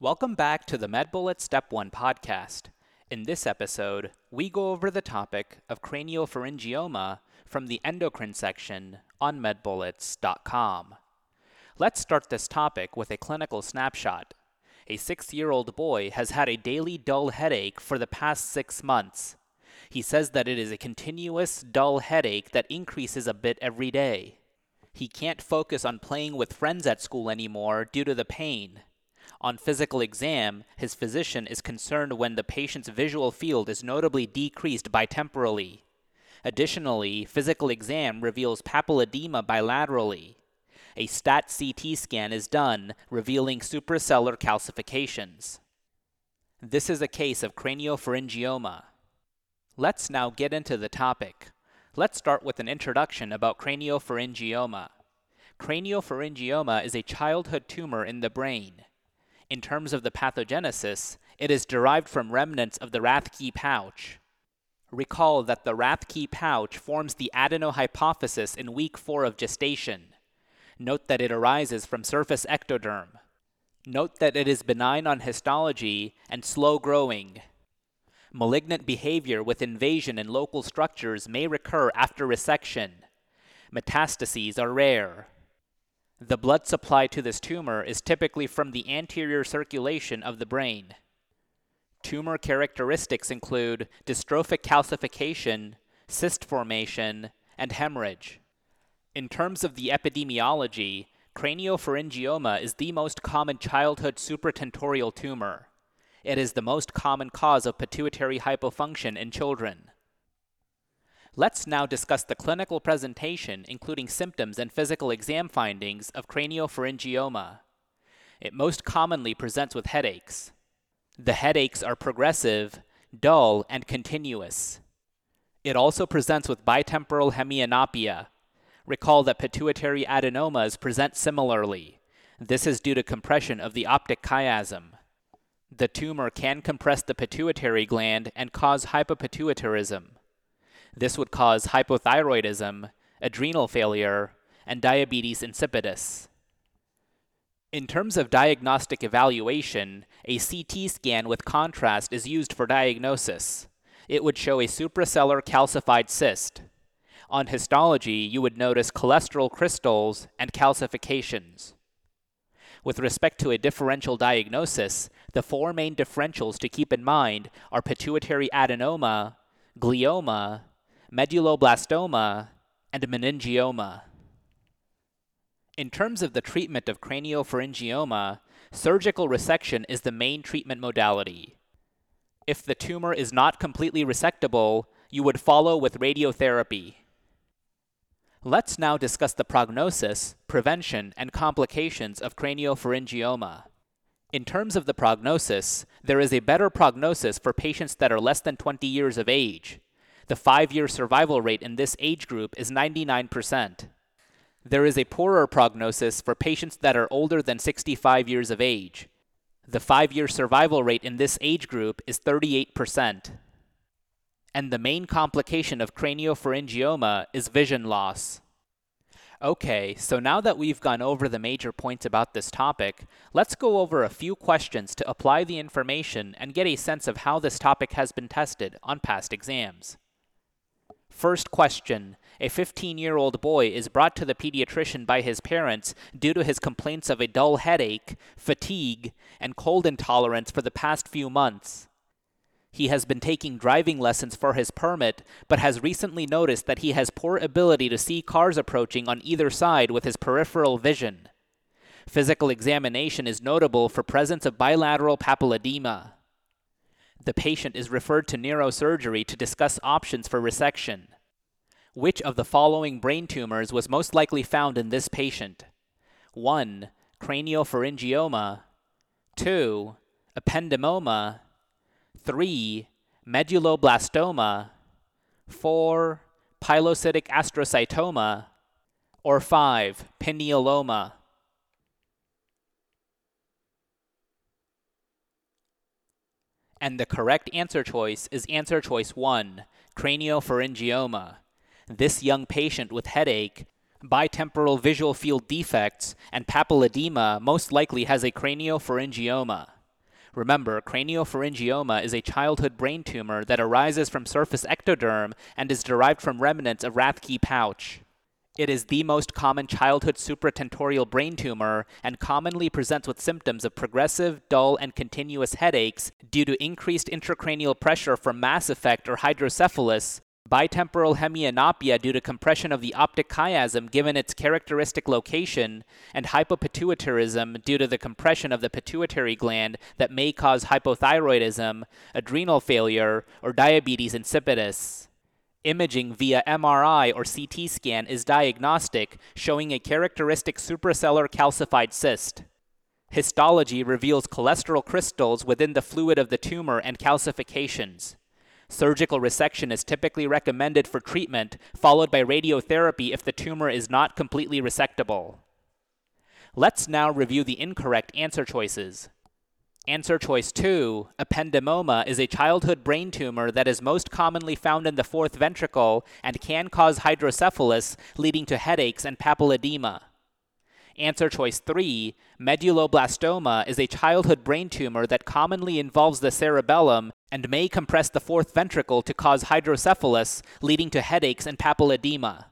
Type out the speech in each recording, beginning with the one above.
Welcome back to the MedBullet Step 1 podcast. In this episode, we go over the topic of craniopharyngioma from the endocrine section on medbullets.com. Let's start this topic with a clinical snapshot. A six year old boy has had a daily dull headache for the past six months. He says that it is a continuous dull headache that increases a bit every day. He can't focus on playing with friends at school anymore due to the pain. On physical exam, his physician is concerned when the patient's visual field is notably decreased bitemporally. Additionally, physical exam reveals papilledema bilaterally. A STAT CT scan is done, revealing suprasellar calcifications. This is a case of craniopharyngioma. Let's now get into the topic. Let's start with an introduction about craniopharyngioma. Craniopharyngioma is a childhood tumor in the brain. In terms of the pathogenesis, it is derived from remnants of the Rathke pouch. Recall that the Rathke pouch forms the adenohypophysis in week 4 of gestation. Note that it arises from surface ectoderm. Note that it is benign on histology and slow growing. Malignant behavior with invasion in local structures may recur after resection. Metastases are rare. The blood supply to this tumor is typically from the anterior circulation of the brain. Tumor characteristics include dystrophic calcification, cyst formation, and hemorrhage. In terms of the epidemiology, craniopharyngioma is the most common childhood supratentorial tumor. It is the most common cause of pituitary hypofunction in children. Let's now discuss the clinical presentation, including symptoms and physical exam findings of craniopharyngioma. It most commonly presents with headaches. The headaches are progressive, dull, and continuous. It also presents with bitemporal hemianopia. Recall that pituitary adenomas present similarly. This is due to compression of the optic chiasm. The tumor can compress the pituitary gland and cause hypopituitarism. This would cause hypothyroidism, adrenal failure, and diabetes insipidus. In terms of diagnostic evaluation, a CT scan with contrast is used for diagnosis. It would show a suprasellar calcified cyst. On histology, you would notice cholesterol crystals and calcifications. With respect to a differential diagnosis, the four main differentials to keep in mind are pituitary adenoma, glioma, medulloblastoma, and meningioma. In terms of the treatment of craniopharyngioma, surgical resection is the main treatment modality. If the tumor is not completely resectable, you would follow with radiotherapy. Let's now discuss the prognosis, prevention, and complications of craniopharyngioma. In terms of the prognosis, there is a better prognosis for patients that are less than 20 years of age, the five year survival rate in this age group is 99%. There is a poorer prognosis for patients that are older than 65 years of age. The five year survival rate in this age group is 38%. And the main complication of craniopharyngioma is vision loss. Okay, so now that we've gone over the major points about this topic, let's go over a few questions to apply the information and get a sense of how this topic has been tested on past exams. First question A 15 year old boy is brought to the pediatrician by his parents due to his complaints of a dull headache, fatigue, and cold intolerance for the past few months. He has been taking driving lessons for his permit, but has recently noticed that he has poor ability to see cars approaching on either side with his peripheral vision. Physical examination is notable for presence of bilateral papilledema the patient is referred to neurosurgery to discuss options for resection. Which of the following brain tumors was most likely found in this patient? 1. Craniopharyngioma. 2. Ependymoma. 3. Medulloblastoma. 4. Pilocytic astrocytoma. Or 5. Pinealoma. And the correct answer choice is answer choice 1, craniopharyngioma. This young patient with headache, bitemporal visual field defects, and papilledema most likely has a craniopharyngioma. Remember, craniopharyngioma is a childhood brain tumor that arises from surface ectoderm and is derived from remnants of Rathke pouch. It is the most common childhood supratentorial brain tumor and commonly presents with symptoms of progressive, dull, and continuous headaches due to increased intracranial pressure from mass effect or hydrocephalus, bitemporal hemianopia due to compression of the optic chiasm given its characteristic location, and hypopituitarism due to the compression of the pituitary gland that may cause hypothyroidism, adrenal failure, or diabetes insipidus. Imaging via MRI or CT scan is diagnostic, showing a characteristic suprasellar calcified cyst. Histology reveals cholesterol crystals within the fluid of the tumor and calcifications. Surgical resection is typically recommended for treatment, followed by radiotherapy if the tumor is not completely resectable. Let's now review the incorrect answer choices. Answer choice 2 Ependymoma is a childhood brain tumor that is most commonly found in the fourth ventricle and can cause hydrocephalus, leading to headaches and papilledema. Answer choice 3 Medulloblastoma is a childhood brain tumor that commonly involves the cerebellum and may compress the fourth ventricle to cause hydrocephalus, leading to headaches and papilledema.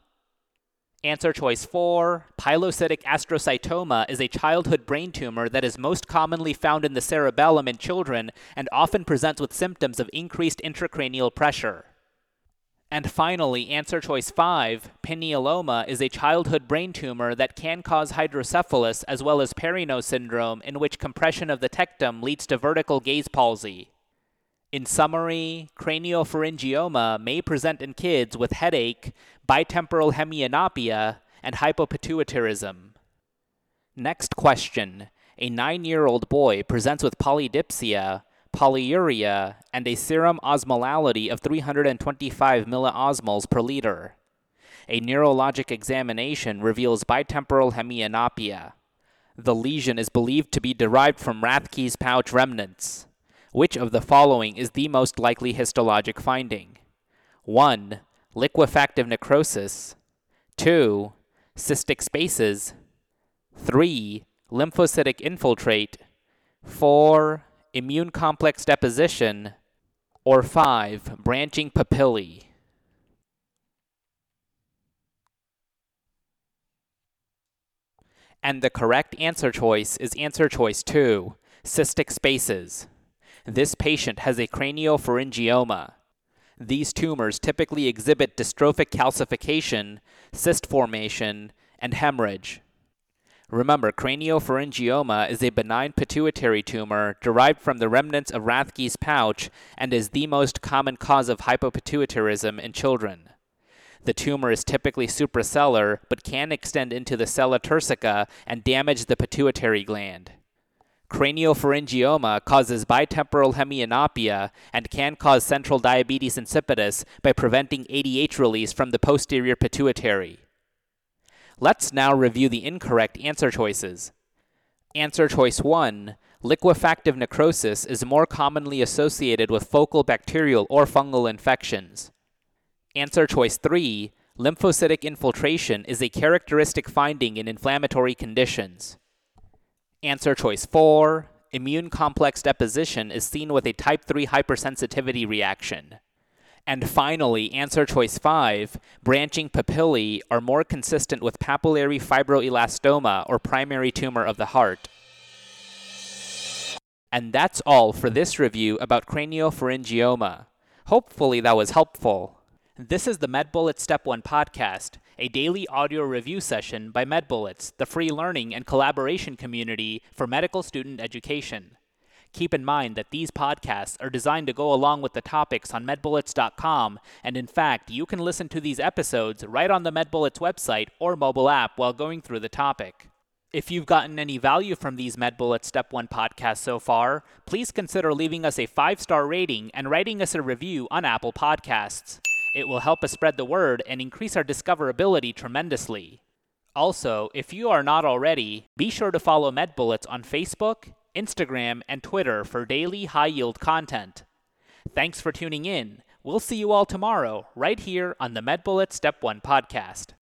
Answer choice 4 Pilocytic astrocytoma is a childhood brain tumor that is most commonly found in the cerebellum in children and often presents with symptoms of increased intracranial pressure. And finally, answer choice 5 Pinealoma is a childhood brain tumor that can cause hydrocephalus as well as Parinaud's syndrome, in which compression of the tectum leads to vertical gaze palsy. In summary, craniopharyngioma may present in kids with headache, bitemporal hemianopia, and hypopituitarism. Next question. A nine year old boy presents with polydipsia, polyuria, and a serum osmolality of 325 milliosmols per liter. A neurologic examination reveals bitemporal hemianopia. The lesion is believed to be derived from Rathke's pouch remnants. Which of the following is the most likely histologic finding? 1. Liquefactive necrosis. 2. Cystic spaces. 3. Lymphocytic infiltrate. 4. Immune complex deposition. Or 5. Branching papillae. And the correct answer choice is answer choice 2 cystic spaces. This patient has a craniopharyngioma. These tumors typically exhibit dystrophic calcification, cyst formation, and hemorrhage. Remember, craniopharyngioma is a benign pituitary tumor derived from the remnants of Rathke's pouch and is the most common cause of hypopituitarism in children. The tumor is typically suprasellar but can extend into the sella turcica and damage the pituitary gland. Craniopharyngioma causes bitemporal hemianopia and can cause central diabetes insipidus by preventing ADH release from the posterior pituitary. Let's now review the incorrect answer choices. Answer choice 1 Liquefactive necrosis is more commonly associated with focal bacterial or fungal infections. Answer choice 3 Lymphocytic infiltration is a characteristic finding in inflammatory conditions. Answer choice 4 Immune complex deposition is seen with a type 3 hypersensitivity reaction. And finally, answer choice 5 branching papillae are more consistent with papillary fibroelastoma or primary tumor of the heart. And that's all for this review about craniopharyngioma. Hopefully, that was helpful. This is the MedBullets Step 1 podcast, a daily audio review session by MedBullets, the free learning and collaboration community for medical student education. Keep in mind that these podcasts are designed to go along with the topics on medbullets.com, and in fact, you can listen to these episodes right on the MedBullets website or mobile app while going through the topic. If you've gotten any value from these MedBullets Step 1 podcasts so far, please consider leaving us a five star rating and writing us a review on Apple Podcasts. It will help us spread the word and increase our discoverability tremendously. Also, if you are not already, be sure to follow MedBullets on Facebook, Instagram, and Twitter for daily high yield content. Thanks for tuning in. We'll see you all tomorrow, right here on the MedBullets Step 1 podcast.